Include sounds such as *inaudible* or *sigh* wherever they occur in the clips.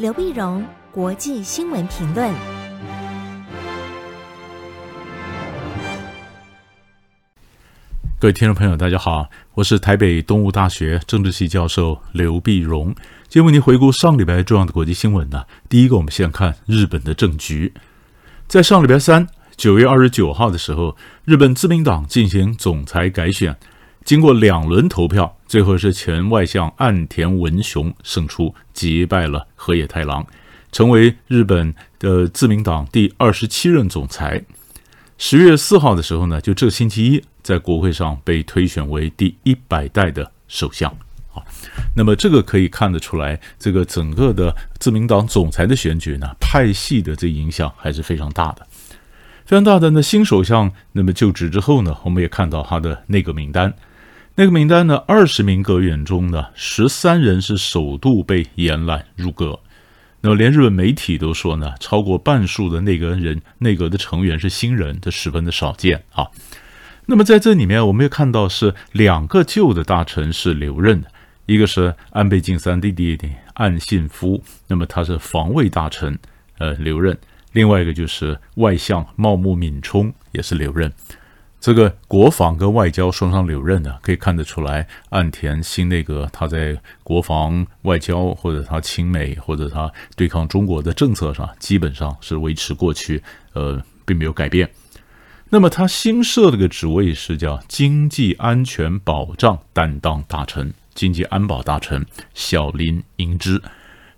刘碧荣，国际新闻评论。各位听众朋友，大家好，我是台北东吴大学政治系教授刘碧荣。今天为您回顾上礼拜重要的国际新闻呢。第一个，我们先看日本的政局。在上礼拜三，九月二十九号的时候，日本自民党进行总裁改选。经过两轮投票，最后是前外相岸田文雄胜出，击败了河野太郎，成为日本的自民党第二十七任总裁。十月四号的时候呢，就这星期一，在国会上被推选为第一百代的首相。好，那么这个可以看得出来，这个整个的自民党总裁的选举呢，派系的这影响还是非常大的，非常大的。那新首相那么就职之后呢，我们也看到他的内阁名单。那个名单呢，二十名阁员中呢，十三人是首度被延揽入阁。那么，连日本媒体都说呢，超过半数的内阁人、内阁的成员是新人，这十分的少见啊。那么，在这里面，我们也看到是两个旧的大臣是留任的，一个是安倍晋三弟弟的岸信夫，那么他是防卫大臣，呃，留任；另外一个就是外相茂木敏充，也是留任。这个国防跟外交双双留任呢，可以看得出来，岸田新内阁他在国防、外交或者他亲美或者他对抗中国的政策上，基本上是维持过去，呃，并没有改变。那么他新设的个职位是叫经济安全保障担当大臣，经济安保大臣小林英之。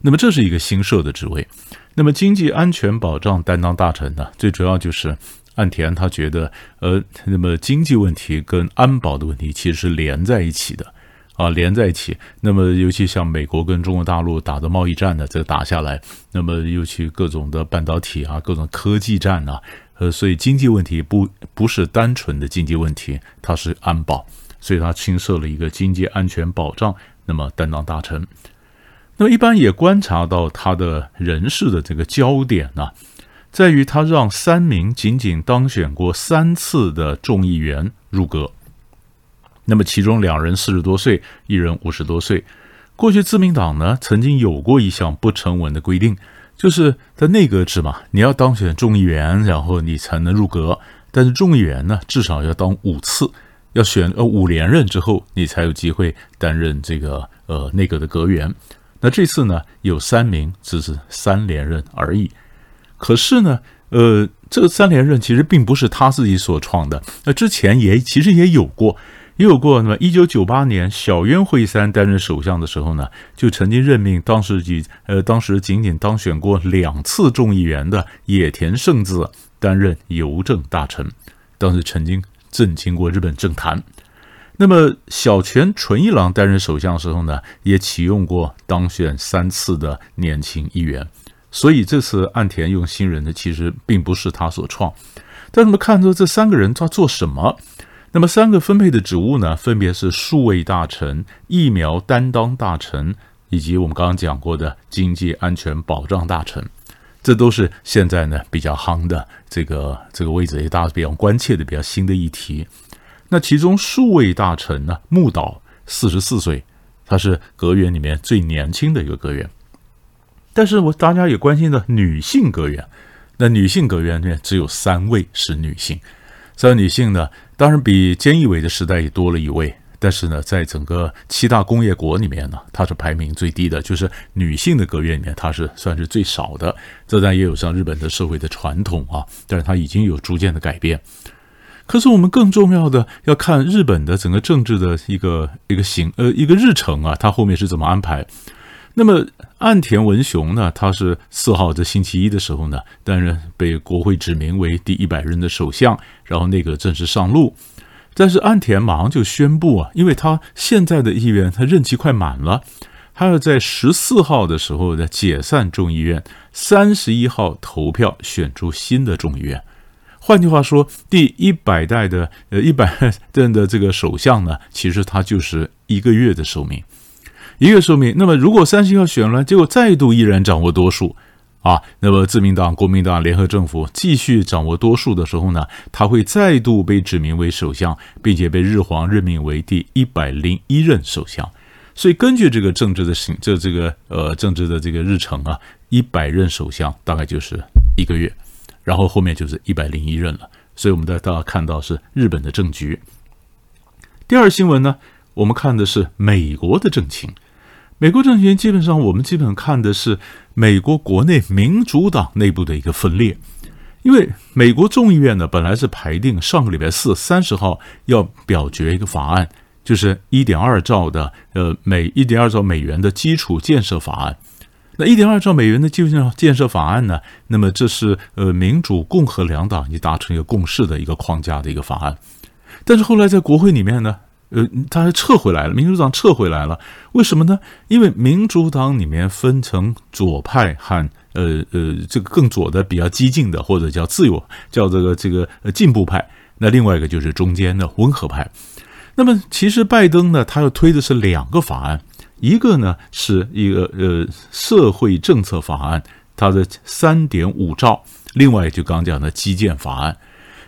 那么这是一个新设的职位。那么经济安全保障担当大臣呢，最主要就是。岸田他觉得，呃，那么经济问题跟安保的问题其实是连在一起的，啊，连在一起。那么尤其像美国跟中国大陆打的贸易战呢，这个打下来，那么尤其各种的半导体啊，各种科技战啊，呃，所以经济问题不不是单纯的经济问题，它是安保，所以他亲设了一个经济安全保障那么担当大臣。那么一般也观察到他的人事的这个焦点呢、在于他让三名仅仅当选过三次的众议员入阁，那么其中两人四十多岁，一人五十多岁。过去自民党呢曾经有过一项不成文的规定，就是在内阁制嘛，你要当选众议员，然后你才能入阁。但是众议员呢至少要当五次，要选呃五连任之后，你才有机会担任这个呃内阁的阁员。那这次呢有三名，只是三连任而已。可是呢，呃，这个三连任其实并不是他自己所创的。那之前也其实也有过，也有过。那么，一九九八年小渊惠三担任首相的时候呢，就曾经任命当时仅呃当时仅仅当选过两次众议员的野田圣子担任邮政大臣，当时曾经震惊过日本政坛。那么小泉纯一郎担任首相的时候呢，也启用过当选三次的年轻议员。所以这次岸田用新人呢，其实并不是他所创。但我们看出这三个人他做什么？那么三个分配的职务呢，分别是数位大臣、疫苗担当大臣，以及我们刚刚讲过的经济安全保障大臣。这都是现在呢比较夯的这个这个位置，也大家比较关切的比较新的议题。那其中数位大臣呢，木岛四十四岁，他是阁员里面最年轻的一个阁员。但是我大家也关心的女性阁员，那女性阁员呢，只有三位是女性。三位女性呢，当然比菅义伟的时代也多了一位，但是呢，在整个七大工业国里面呢，它是排名最低的，就是女性的阁员里面，它是算是最少的。这当然也有像日本的社会的传统啊，但是它已经有逐渐的改变。可是我们更重要的要看日本的整个政治的一个一个行呃一个日程啊，它后面是怎么安排。那么岸田文雄呢，他是四号这星期一的时候呢，担任被国会指名为第一百任的首相，然后内阁正式上路。但是岸田马上就宣布啊，因为他现在的议员他任期快满了，他要在十四号的时候呢解散众议院，三十一号投票选出新的众议院。换句话说，第一百代的呃一百任的这个首相呢，其实他就是一个月的寿命。一个说明，那么如果三星要选了，结果再度依然掌握多数，啊，那么自民党、国民党联合政府继续掌握多数的时候呢，他会再度被指名为首相，并且被日皇任命为第一百零一任首相。所以根据这个政治的行，这这个呃政治的这个日程啊，一百任首相大概就是一个月，然后后面就是一百零一任了。所以我们在大家看到是日本的政局。第二新闻呢，我们看的是美国的政情。美国政情基本上我们基本看的是美国国内民主党内部的一个分裂。因为美国众议院呢，本来是排定上个礼拜四三十号要表决一个法案，就是一点二兆的呃美一点二兆美元的基础建设法案。那一点二兆美元的基础建设法案呢，那么这是呃民主共和两党已达成一个共识的一个框架的一个法案。但是后来在国会里面呢，呃，他还撤回来了，民主党撤回来了。为什么呢？因为民主党里面分成左派和。呃呃，这个更左的比较激进的，或者叫自由，叫这个这个呃进步派。那另外一个就是中间的温和派。那么其实拜登呢，他要推的是两个法案，一个呢是一个呃社会政策法案，它的三点五兆；另外就刚刚讲的基建法案。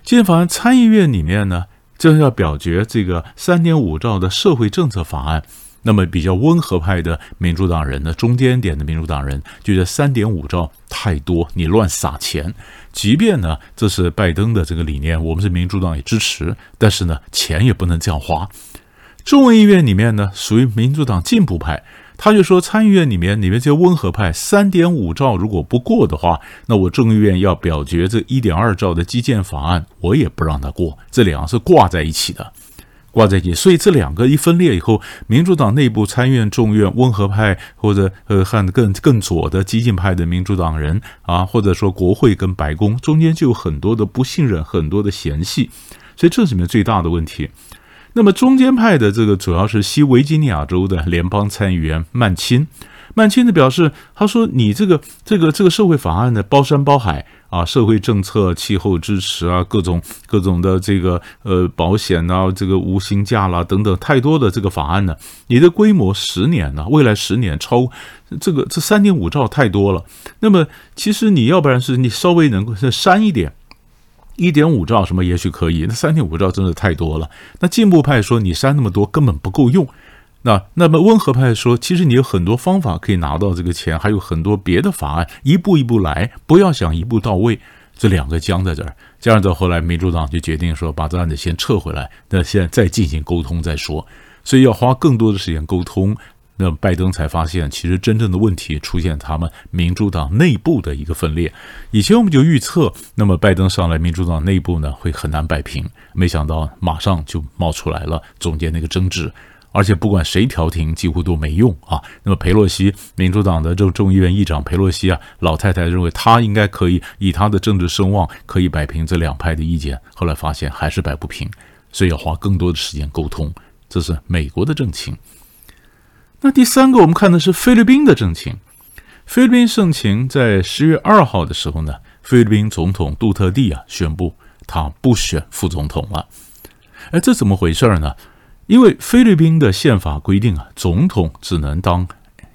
基建法案参议院里面呢，就要表决这个三点五兆的社会政策法案。那么比较温和派的民主党人呢，中间点的民主党人觉得三点五兆太多，你乱撒钱。即便呢这是拜登的这个理念，我们是民主党也支持，但是呢钱也不能这样花。众议院里面呢属于民主党进步派，他就说参议院里面里面这些温和派三点五兆如果不过的话，那我众议院要表决这一点二兆的基建法案，我也不让他过。这两个是挂在一起的。挂在一起，所以这两个一分裂以后，民主党内部参议院、众议院温和派或者呃和更更左的激进派的民主党人啊，或者说国会跟白宫中间就有很多的不信任，很多的嫌隙，所以这里面最大的问题。那么中间派的这个主要是西维吉尼亚州的联邦参议员曼钦。曼钦的表示，他说：“你这个这个这个社会法案呢，包山包海啊，社会政策、气候支持啊，各种 *laughs* 各种的这个呃保险啊，这个无薪假啦等等，太多的这个法案呢，你的规模十年呢，未来十年超这个这三点五兆太多了。那么其实你要不然是你稍微能够删一点，一点五兆什么也许可以，那三点五兆真的太多了。那进步派说你删那么多根本不够用。”那那么温和派说，其实你有很多方法可以拿到这个钱，还有很多别的法案，一步一步来，不要想一步到位。这两个僵在这儿，这样到后来，民主党就决定说，把这案子先撤回来，那现在再进行沟通再说。所以要花更多的时间沟通。那拜登才发现，其实真正的问题出现他们民主党内部的一个分裂。以前我们就预测，那么拜登上来，民主党内部呢会很难摆平，没想到马上就冒出来了中间那个争执。而且不管谁调停，几乎都没用啊。那么佩洛西，民主党的这众议院议长佩洛西啊，老太太认为她应该可以以她的政治声望可以摆平这两派的意见，后来发现还是摆不平，所以要花更多的时间沟通。这是美国的政情。那第三个，我们看的是菲律宾的政情。菲律宾政情在十月二号的时候呢，菲律宾总统杜特地啊宣布他不选副总统了。哎，这怎么回事呢？因为菲律宾的宪法规定啊，总统只能当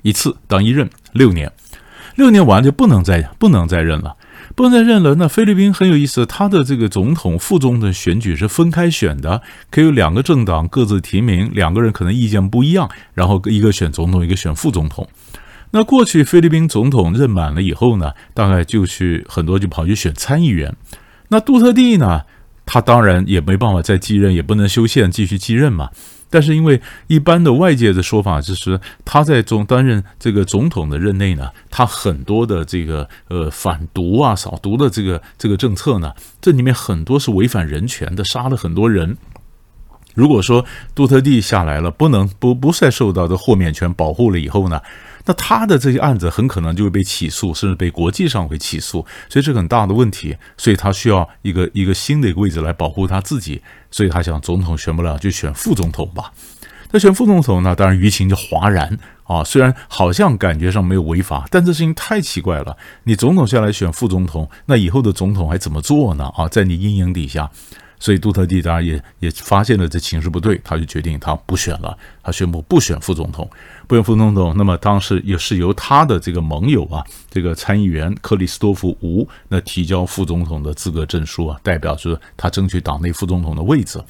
一次，当一任六年，六年完就不能再不能再任了，不能再任了。那菲律宾很有意思，他的这个总统、副总统选举是分开选的，可以有两个政党各自提名，两个人可能意见不一样，然后一个选总统，一个选副总统。那过去菲律宾总统任满了以后呢，大概就去很多就跑去选参议员。那杜特地呢？他当然也没办法再继任，也不能修宪继续继任嘛。但是因为一般的外界的说法就是他在总担任这个总统的任内呢，他很多的这个呃反毒啊、扫毒的这个这个政策呢，这里面很多是违反人权的，杀了很多人。如果说杜特蒂下来了，不能不不再受到的豁免权保护了以后呢，那他的这些案子很可能就会被起诉，甚至被国际上会起诉，所以这很大的问题，所以他需要一个一个新的一个位置来保护他自己，所以他想总统选不了就选副总统吧。他选副总统呢，当然舆情就哗然啊，虽然好像感觉上没有违法，但这事情太奇怪了，你总统下来选副总统，那以后的总统还怎么做呢？啊，在你阴影底下。所以杜特蒂当然也也发现了这情势不对，他就决定他不选了，他宣布不选副总统，不选副总统。那么当时也是由他的这个盟友啊，这个参议员克里斯多夫吴那提交副总统的资格证书啊，代表着他争取党内副总统的位置。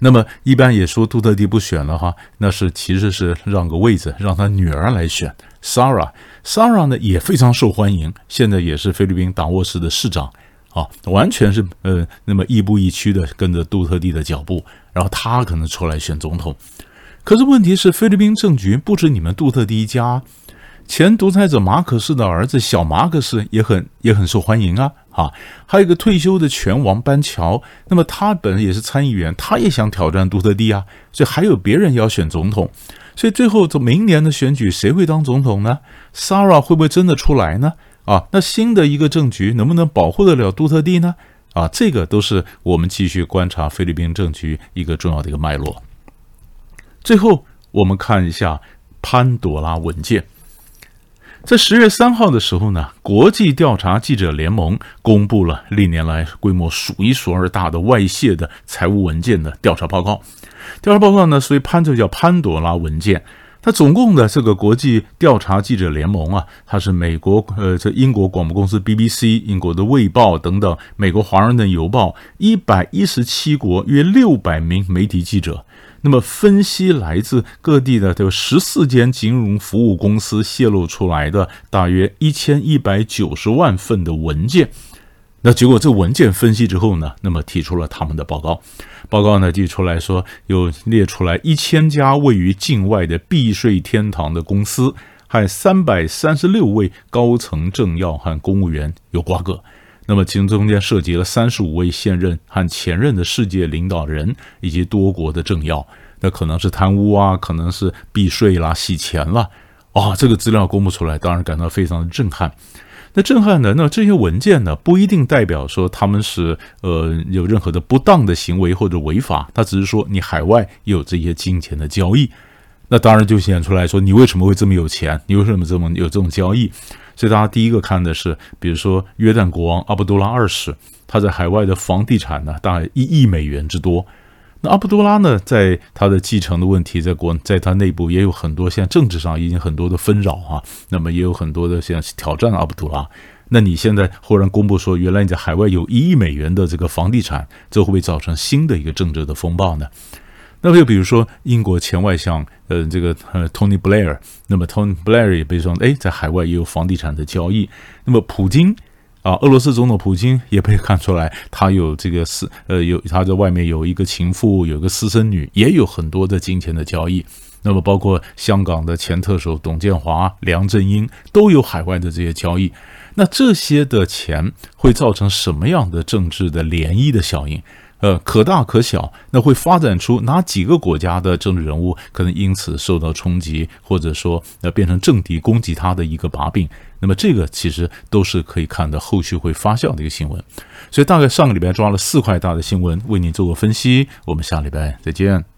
那么一般也说杜特地不选了哈，那是其实是让个位子让他女儿来选。Sara，Sara 呢也非常受欢迎，现在也是菲律宾达沃斯的市长啊，完全是呃那么亦步亦趋的跟着杜特地的脚步，然后他可能出来选总统。可是问题是，菲律宾政局不止你们杜特地一家。前独裁者马可斯的儿子小马可斯也很也很受欢迎啊，啊，还有一个退休的拳王班乔，那么他本人也是参议员，他也想挑战杜特地啊，所以还有别人要选总统，所以最后这明年的选举谁会当总统呢？Sara 会不会真的出来呢？啊，那新的一个政局能不能保护得了杜特地呢？啊，这个都是我们继续观察菲律宾政局一个重要的一个脉络。最后我们看一下潘朵拉文件。在十月三号的时候呢，国际调查记者联盟公布了历年来规模数一数二大的外泄的财务文件的调查报告。调查报告呢，所以潘就叫潘朵拉文件。它总共的这个国际调查记者联盟啊，它是美国呃，这英国广播公司 BBC、英国的《卫报》等等，美国《华盛顿邮报》一百一十七国约六百名媒体记者。那么分析来自各地的有十四间金融服务公司泄露出来的大约一千一百九十万份的文件，那结果这文件分析之后呢，那么提出了他们的报告。报告呢提出来说，有列出来一千家位于境外的避税天堂的公司，还有三百三十六位高层政要和公务员有瓜葛。那么其中中间涉及了三十五位现任和前任的世界领导人以及多国的政要，那可能是贪污啊，可能是避税啦、洗钱啦，啊、哦，这个资料公布出来，当然感到非常的震撼。那震撼的，那这些文件呢，不一定代表说他们是呃有任何的不当的行为或者违法，他只是说你海外有这些金钱的交易，那当然就显出来说你为什么会这么有钱，你为什么这么有这种交易。所以大家第一个看的是，比如说约旦国王阿卜杜拉二世，他在海外的房地产呢，大概一亿美元之多。那阿卜杜拉呢，在他的继承的问题，在国在他内部也有很多，现在政治上已经很多的纷扰啊。那么也有很多的现在挑战阿卜杜拉。那你现在忽然公布说，原来你在海外有一亿美元的这个房地产，这会不会造成新的一个政治的风暴呢？那么又比如说，英国前外相，呃，这个呃，Tony Blair，那么 Tony Blair 也被说，哎，在海外也有房地产的交易。那么普京啊，俄罗斯总统普京也被看出来，他有这个私，呃，有他在外面有一个情妇，有一个私生女，也有很多的金钱的交易。那么包括香港的前特首董建华、梁振英都有海外的这些交易。那这些的钱会造成什么样的政治的涟漪的效应？呃，可大可小，那会发展出哪几个国家的政治人物可能因此受到冲击，或者说呃变成政敌攻击他的一个把柄？那么这个其实都是可以看到后续会发酵的一个新闻。所以大概上个礼拜抓了四块大的新闻，为您做个分析。我们下礼拜再见。